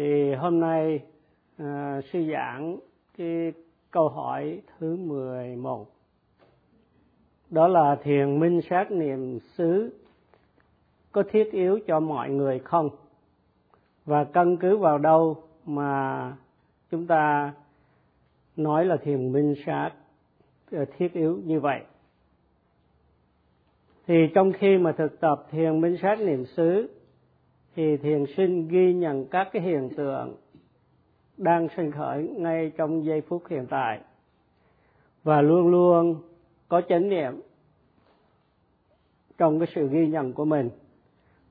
thì hôm nay ờ, à, sư giảng cái câu hỏi thứ 11 đó là thiền minh sát niệm xứ có thiết yếu cho mọi người không? Và căn cứ vào đâu mà chúng ta nói là thiền minh sát ờ, thiết yếu như vậy? Thì trong khi mà thực tập thiền minh sát niệm xứ thì thiền sinh ghi nhận các cái hiện tượng đang sinh khởi ngay trong giây phút hiện tại. Và luôn luôn có chánh niệm trong cái sự ghi nhận của mình.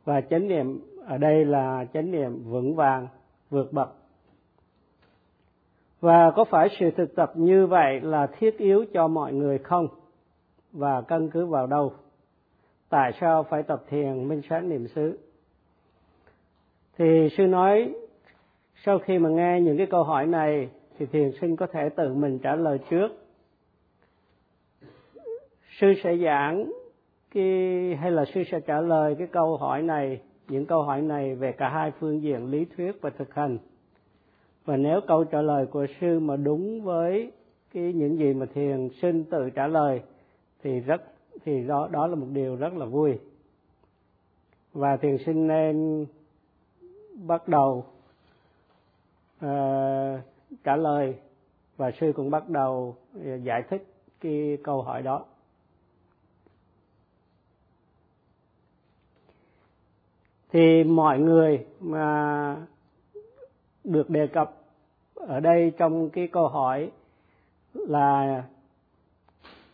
Và chánh niệm ở đây là chánh niệm vững vàng, vượt bậc. Và có phải sự thực tập như vậy là thiết yếu cho mọi người không? Và căn cứ vào đâu? Tại sao phải tập thiền minh sáng niệm xứ? Thì sư nói, sau khi mà nghe những cái câu hỏi này, thì thiền sinh có thể tự mình trả lời trước. Sư sẽ giảng cái, hay là sư sẽ trả lời cái câu hỏi này, những câu hỏi này về cả hai phương diện lý thuyết và thực hành. Và nếu câu trả lời của sư mà đúng với cái những gì mà thiền sinh tự trả lời, thì rất, thì đó đó là một điều rất là vui. Và thiền sinh nên bắt đầu uh, trả lời và sư cũng bắt đầu ờ, giải thích cái câu hỏi đó. Thì mọi người mà được đề cập ở đây trong cái câu hỏi là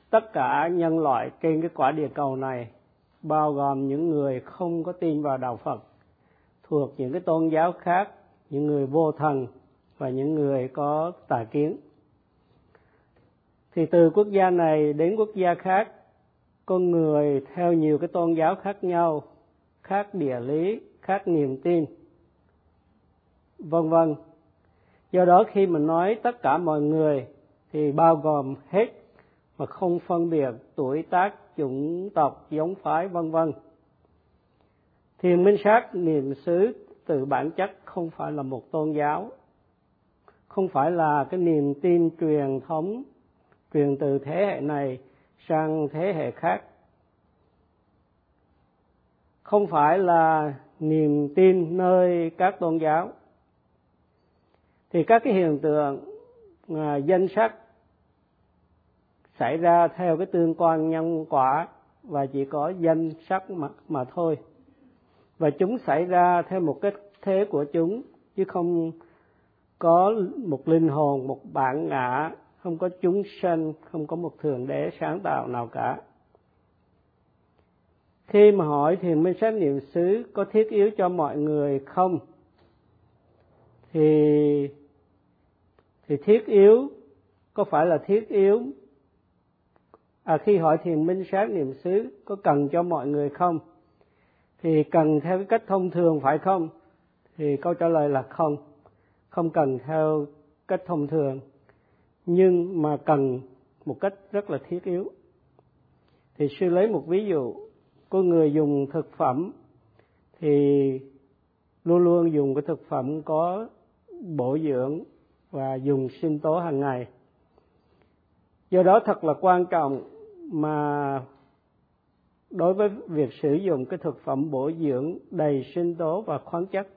tất cả nhân loại trên cái quả địa cầu này bao gồm những người không có tin vào đạo Phật thuộc những cái tôn giáo khác, những người vô thần và những người có tà kiến. Thì từ quốc gia này đến quốc gia khác, con người theo nhiều cái tôn giáo khác nhau, khác địa lý, khác niềm tin, vân vân. Do đó khi mình nói tất cả mọi người thì bao gồm hết mà không phân biệt tuổi tác, chủng tộc, giống phái, vân vân thiền minh sát niệm xứ từ bản chất không phải là một tôn giáo không phải là cái niềm tin truyền thống truyền từ thế hệ này sang thế hệ khác. Không phải là niềm tin nơi các tôn giáo. Thì các cái hiện tượng à, danh sắc xảy ra theo cái tương quan nhân quả và chỉ có danh sắc mà, mà thôi và chúng xảy ra theo một cái thế của chúng chứ không có một linh hồn một bản ngã không có chúng sanh không có một thượng đế sáng tạo nào cả. Khi mà hỏi thiền minh sát niệm xứ có thiết yếu cho mọi người không? Thì thì thiết yếu có phải là thiết yếu? À, khi hỏi thiền minh sát niệm xứ có cần cho mọi người không? Thì cần theo cái cách thông thường phải không? Thì câu trả lời là không. Không cần theo cách thông thường, nhưng mà cần một cách rất là thiết yếu. Thì sư lấy một ví dụ có người dùng thực phẩm, thì luôn luôn dùng cái thực phẩm có bổ dưỡng và dùng sinh tố hàng ngày. Do đó thật là quan trọng mà đối với việc sử dụng cái thực phẩm bổ dưỡng đầy sinh tố và khoáng chất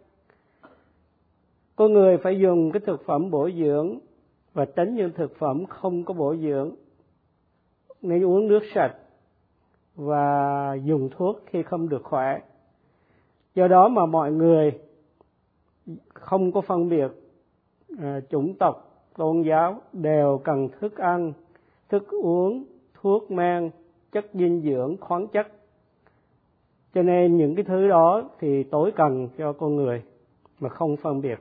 con người phải dùng cái thực phẩm bổ dưỡng và tránh những thực phẩm không có bổ dưỡng. Nên uống nước sạch và dùng thuốc khi không được khỏe. Do đó mà mọi người không có phân biệt à, chủng tộc tôn giáo đều cần thức ăn thức uống thuốc men chất dinh dưỡng, khoáng chất. Cho nên những cái thứ đó thì tối cần cho con người mà không phân biệt.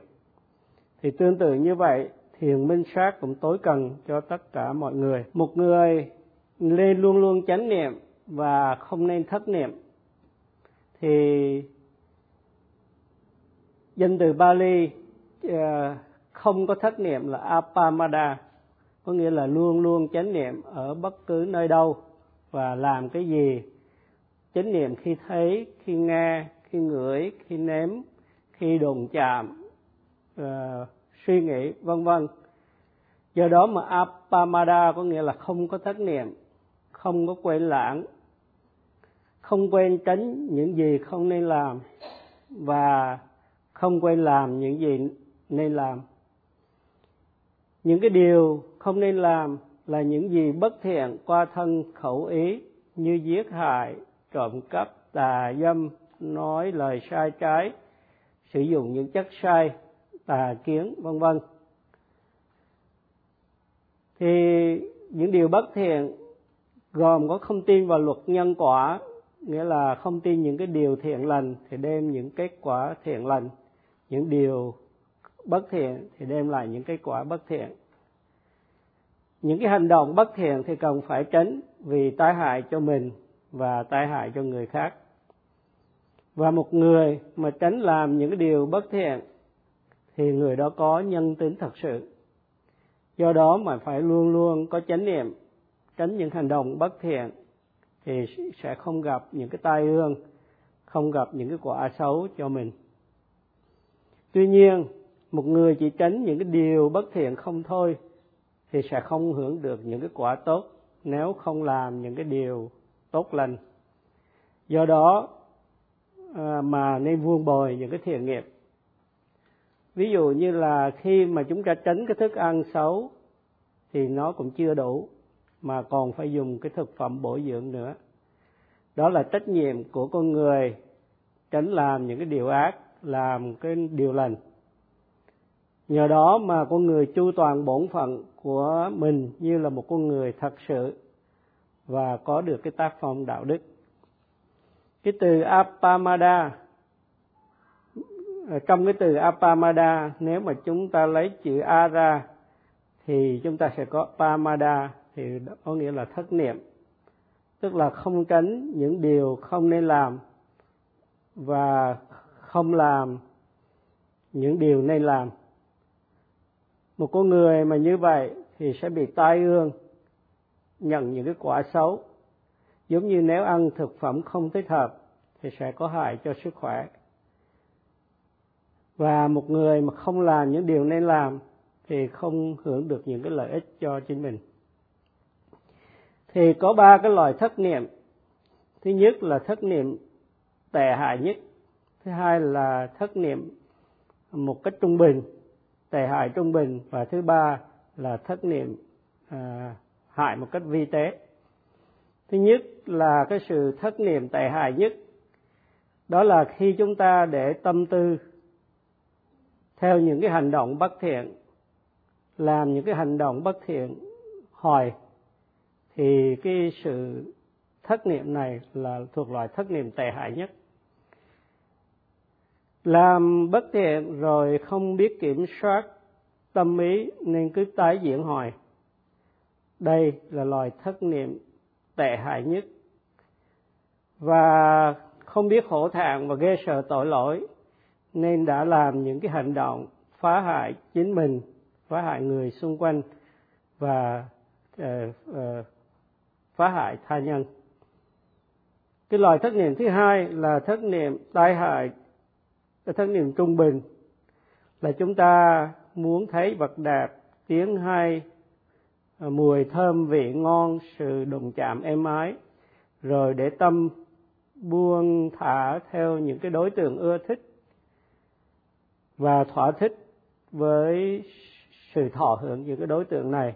Thì tương tự như vậy, thiền minh sát cũng tối cần cho tất cả mọi người. Một người nên luôn luôn chánh niệm và không nên thất niệm. Thì danh từ Bali ờ, không có thất niệm là apamada có nghĩa là luôn luôn chánh niệm ở bất cứ nơi đâu và làm cái gì? Chánh niệm khi thấy khi nghe khi ngửi khi nếm khi đụng chạm uh, suy nghĩ vân vân. Do đó mà apamada có nghĩa là không có thất niệm không có quên lãng không quên tránh những gì không nên làm và không quên làm những gì nên làm. Những cái điều không nên làm là những gì bất thiện qua thân khẩu ý như giết hại, trộm cắp, tà dâm, nói lời sai trái, sử dụng những chất sai, tà kiến, vân vân. Thì những điều bất thiện gồm có không tin vào luật nhân quả, nghĩa là không tin những cái điều thiện lành thì đem những kết quả thiện lành, những điều bất thiện thì đem lại những kết quả bất thiện những cái hành động bất thiện thì cần phải tránh vì tai hại cho mình và tai hại cho người khác. Và một người mà tránh làm những cái điều bất thiện thì người đó có nhân tính thật sự. Do đó mà phải luôn luôn có chánh niệm, tránh những hành động bất thiện thì sẽ không gặp những cái tai ương, không gặp những cái quả xấu cho mình. Tuy nhiên, một người chỉ tránh những cái điều bất thiện không thôi thì sẽ không hưởng được những cái quả tốt nếu không làm những cái điều tốt lành. Do đó à, mà nên vuông bồi những cái thiện nghiệp. Ví dụ như là khi mà chúng ta tránh cái thức ăn xấu thì nó cũng chưa đủ, mà còn phải dùng cái thực phẩm bổ dưỡng nữa. Đó là trách nhiệm của con người tránh làm những cái điều ác, làm cái điều lành. Nhờ đó mà con người chu toàn bổn phận của mình như là một con người thật sự và có được cái tác phong đạo đức. Cái từ apamada trong cái từ apamada nếu mà chúng ta lấy chữ a ra, thì chúng ta sẽ có pamada thì có nghĩa là thất niệm. Tức là không tránh những điều không nên làm và không làm những điều nên làm một con người mà như vậy thì sẽ bị tai ương, nhận những cái quả xấu. Giống như nếu ăn thực phẩm không thích hợp thì sẽ có hại cho sức khỏe. Và một người mà không làm những điều nên làm thì không hưởng được những cái lợi ích cho chính mình. Thì có ba cái loại thất niệm. Thứ nhất là thất niệm tệ hại nhất. Thứ hai là thất niệm một cách trung bình tệ hại trung bình và thứ ba là thất niệm à, hại một cách vi tế. Thứ nhất là cái sự thất niệm tệ hại nhất đó là khi chúng ta để tâm tư theo những cái hành động bất thiện làm những cái hành động bất thiện hoài thì cái sự thất niệm này là thuộc loại thất niệm tệ hại nhất làm bất thiện rồi không biết kiểm soát tâm ý nên cứ tái diễn hoài. Đây là loài thất niệm tệ hại nhất. Và không biết khổ thạng và ghê sợ tội lỗi nên đã làm những cái hành động phá hại chính mình phá hại người xung quanh và uh, uh, phá hại tha nhân. Cái loài thất niệm thứ hai là thất niệm tai hại cái thân niệm trung bình là chúng ta muốn thấy vật đẹp tiếng hay à, mùi thơm vị ngon, sự đụng chạm êm ái, rồi để tâm buông thả theo những cái đối tượng ưa thích và thỏa thích với sự thọ hưởng những cái đối tượng này.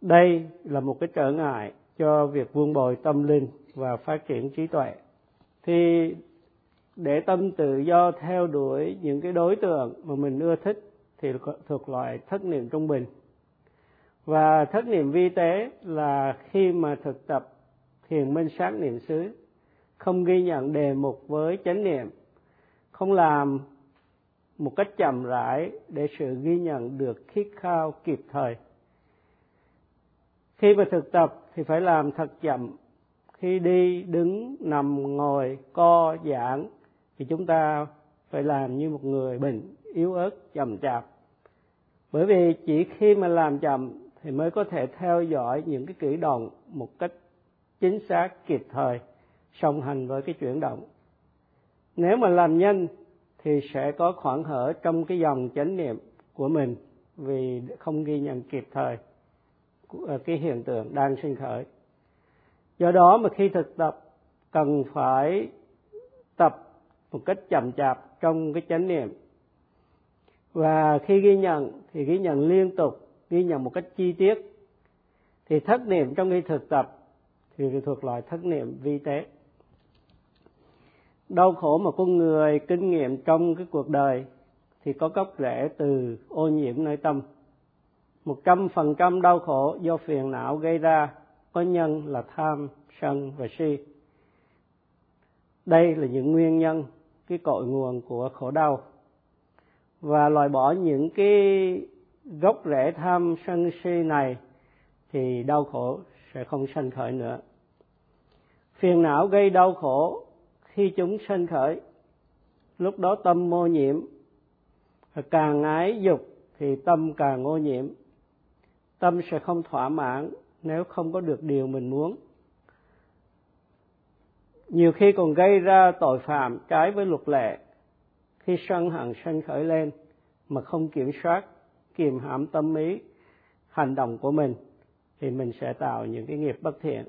Đây là một cái trở ngại cho việc vuông bồi tâm linh và phát triển trí tuệ. Thì để tâm tự do theo đuổi những cái đối tượng mà mình ưa thích thì thuộc loại thất niệm trung bình. Và thất niệm vi tế là khi mà thực tập thiền minh sát niệm xứ, không ghi nhận đề mục với chánh niệm, không làm một cách chậm rãi để sự ghi nhận được khít khao kịp thời. Khi mà thực tập thì phải làm thật chậm, khi đi, đứng, nằm, ngồi, co, giãn thì chúng ta phải làm như một người bệnh yếu ớt, chậm chạp. Bởi vì chỉ khi mà làm chậm thì mới có thể theo dõi những cái cử động một cách chính xác, kịp thời, song hành với cái chuyển động. Nếu mà làm nhanh thì sẽ có khoảng hở trong cái dòng chánh niệm của mình vì không ghi nhận kịp thời ờ, cái hiện tượng đang sinh khởi. Do đó mà khi thực tập cần phải một cách chậm chạp trong cái chánh niệm. Và khi ghi nhận, thì ghi nhận liên tục, ghi nhận một cách chi tiết. Thì thất niệm trong khi thực tập, thì thuộc loại thất niệm vi tế. Đau khổ mà con người kinh nghiệm trong cái cuộc đời, thì có gốc rễ từ ô nhiễm nơi tâm. Một trăm phần trăm đau khổ do phiền não gây ra, có nhân là tham, sân và si. Đây là những nguyên nhân cái cội nguồn của khổ đau và loại bỏ những cái gốc rễ tham sân si này thì đau khổ sẽ không sanh khởi nữa. Phiền não gây đau khổ khi chúng sanh khởi, lúc đó tâm mô nhiễm. Càng ái dục thì tâm càng ô nhiễm. Tâm sẽ không thỏa mãn nếu không có được điều mình muốn nhiều khi còn gây ra tội phạm trái với luật lệ. Khi sân hận sân khởi lên mà không kiểm soát kiềm hãm tâm ý, hành động của mình, thì mình sẽ tạo những cái nghiệp bất thiện.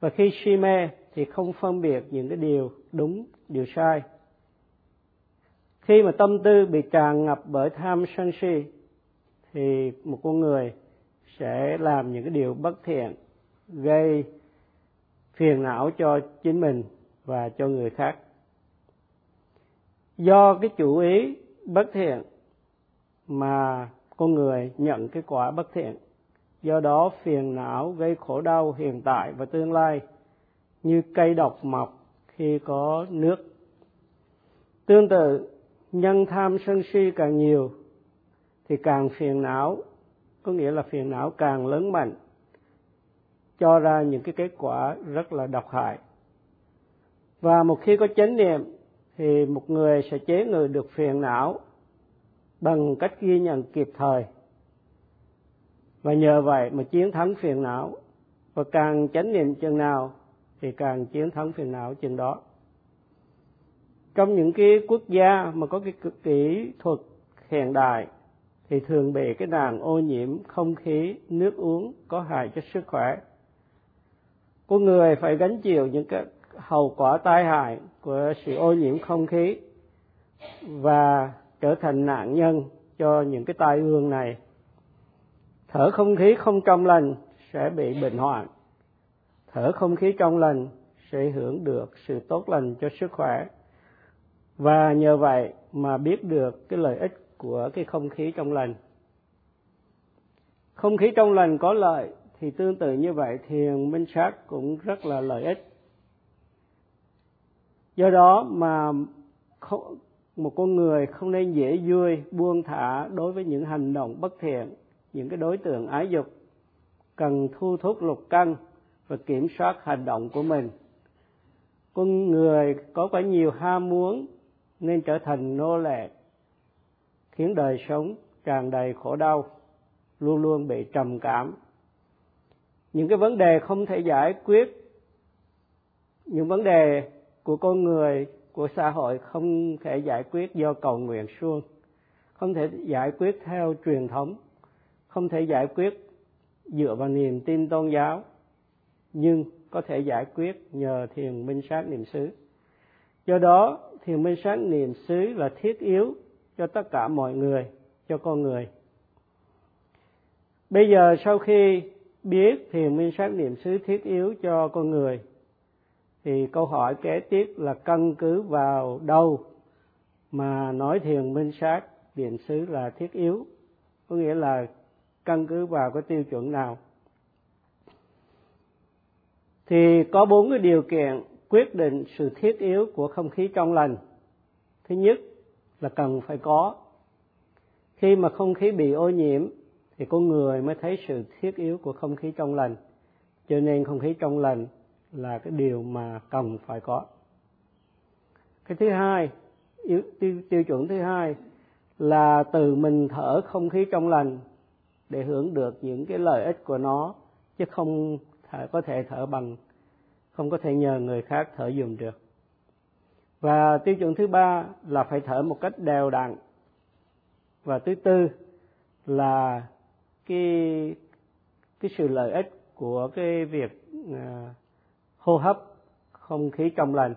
Và khi si mê thì không phân biệt những cái điều đúng, điều sai. Khi mà tâm tư bị tràn ngập bởi tham sân si, thì một con người sẽ làm những cái điều bất thiện, gây phiền não cho chính mình và cho người khác. Do cái chủ ý bất thiện mà con người nhận cái quả bất thiện, do đó phiền não gây khổ đau hiện tại và tương lai, như cây độc mọc khi có nước. Tương tự, nhân tham sân si càng nhiều thì càng phiền não, có nghĩa là phiền não càng lớn mạnh cho ra những cái kết quả rất là độc hại. Và một khi có chánh niệm, thì một người sẽ chế ngự được phiền não bằng cách ghi nhận kịp thời. Và nhờ vậy mà chiến thắng phiền não. Và càng chánh niệm chừng nào, thì càng chiến thắng phiền não chừng đó. Trong những cái quốc gia mà có cái kỹ thuật hiện đại, thì thường bị cái nạn ô nhiễm không khí nước uống có hại cho sức khỏe con người phải gánh chịu những cái hậu quả tai hại của sự ô nhiễm không khí và trở thành nạn nhân cho những cái tai ương này. Thở không khí không trong lành sẽ bị bệnh hoạn. Thở không khí trong lành sẽ hưởng được sự tốt lành cho sức khỏe. Và nhờ vậy mà biết được cái lợi ích của cái không khí trong lành. Không khí trong lành có lợi thì tương tự như vậy thiền minh sát cũng rất là lợi ích. Do đó mà một con người không nên dễ vui buông thả đối với những hành động bất thiện, những cái đối tượng ái dục, cần thu thúc lục căn và kiểm soát hành động của mình. Con người có quá nhiều ham muốn nên trở thành nô lệ, khiến đời sống tràn đầy khổ đau, luôn luôn bị trầm cảm những cái vấn đề không thể giải quyết, những vấn đề của con người, của xã hội không thể giải quyết do cầu nguyện suông, không thể giải quyết theo truyền thống, không thể giải quyết dựa vào niềm tin tôn giáo, nhưng có thể giải quyết nhờ thiền minh sát niệm xứ. Do đó, thiền minh sát niệm xứ là thiết yếu cho tất cả mọi người, cho con người. Bây giờ sau khi biết thiền minh sát niệm xứ thiết yếu cho con người. Thì câu hỏi kế tiếp là căn cứ vào đâu mà nói thiền minh sát, niệm xứ là thiết yếu? Có nghĩa là căn cứ vào cái tiêu chuẩn nào? Thì có bốn cái điều kiện quyết định sự thiết yếu của không khí trong lành. Thứ nhất là cần phải có. Khi mà không khí bị ô nhiễm thì con người mới thấy sự thiết yếu của không khí trong lành. Cho nên không khí trong lành là cái điều mà cần phải có. Cái thứ hai tiêu, tiêu, chuẩn thứ hai là từ mình thở không khí trong lành để hưởng được những cái lợi ích của nó chứ không thể, có thể thở bằng không có thể nhờ người khác thở dùng được. Và tiêu chuẩn thứ ba là phải thở một cách đều đặn. Và thứ tư là cái cái sự lợi ích của cái việc à, hô hấp không khí trong lành.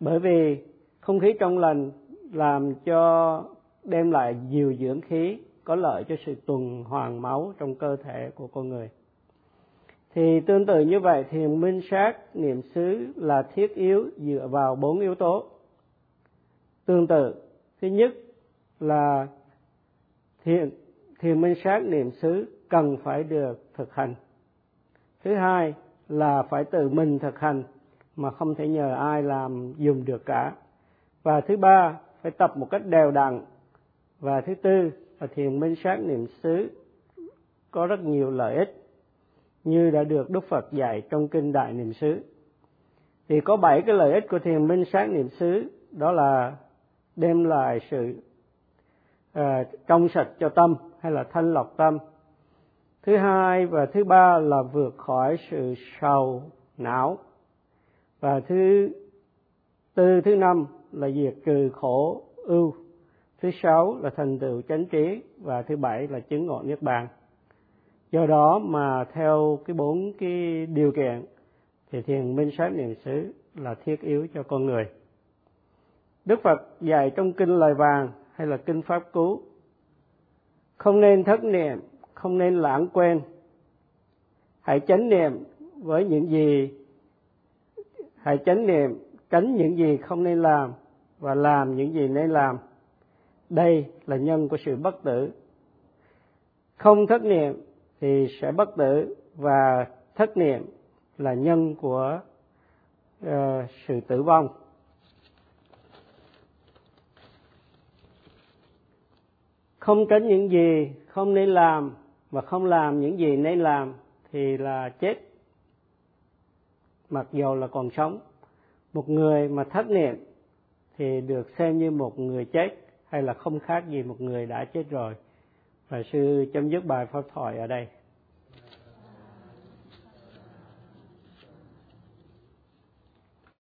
Bởi vì không khí trong lành làm cho đem lại nhiều dưỡng khí có lợi cho sự tuần hoàn máu trong cơ thể của con người. Thì tương tự như vậy thiền minh sát niệm xứ là thiết yếu dựa vào bốn yếu tố. Tương tự thứ nhất là thiền thiền minh sát niệm xứ cần phải được thực hành. Thứ hai là phải tự mình thực hành mà không thể nhờ ai làm dùng được cả. Và thứ ba phải tập một cách đều đặn. Và thứ tư là thiền minh sát niệm xứ có rất nhiều lợi ích như đã được Đức Phật dạy trong kinh Đại Niệm xứ. Thì có bảy cái lợi ích của thiền minh sát niệm xứ đó là đem lại sự uh, trong sạch cho tâm hay là thanh lọc tâm. Thứ hai và thứ ba là vượt khỏi sự sầu não. Và thứ tư, thứ năm là diệt trừ khổ ưu. Thứ sáu là thành tựu chánh trí và thứ bảy là chứng ngộ niết bàn do đó mà theo cái bốn cái điều kiện thì thiền minh sát niệm xứ là thiết yếu cho con người đức phật dạy trong kinh lời vàng hay là kinh pháp cú không nên thất niệm không nên lãng quên. Hãy chánh niệm với những gì hãy chánh niệm tránh những gì không nên làm và làm những gì nên làm. Đây là nhân của sự bất tử. Không thất niệm thì sẽ bất tử và thất niệm là nhân của uh, sự tử vong. Không tránh những gì không nên làm và không làm những gì nên làm thì là chết. Mặc dù là còn sống, một người mà thất niệm thì được xem như một người chết hay là không khác gì một người đã chết rồi. Và sư chấm dứt bài pháp thoại ở đây.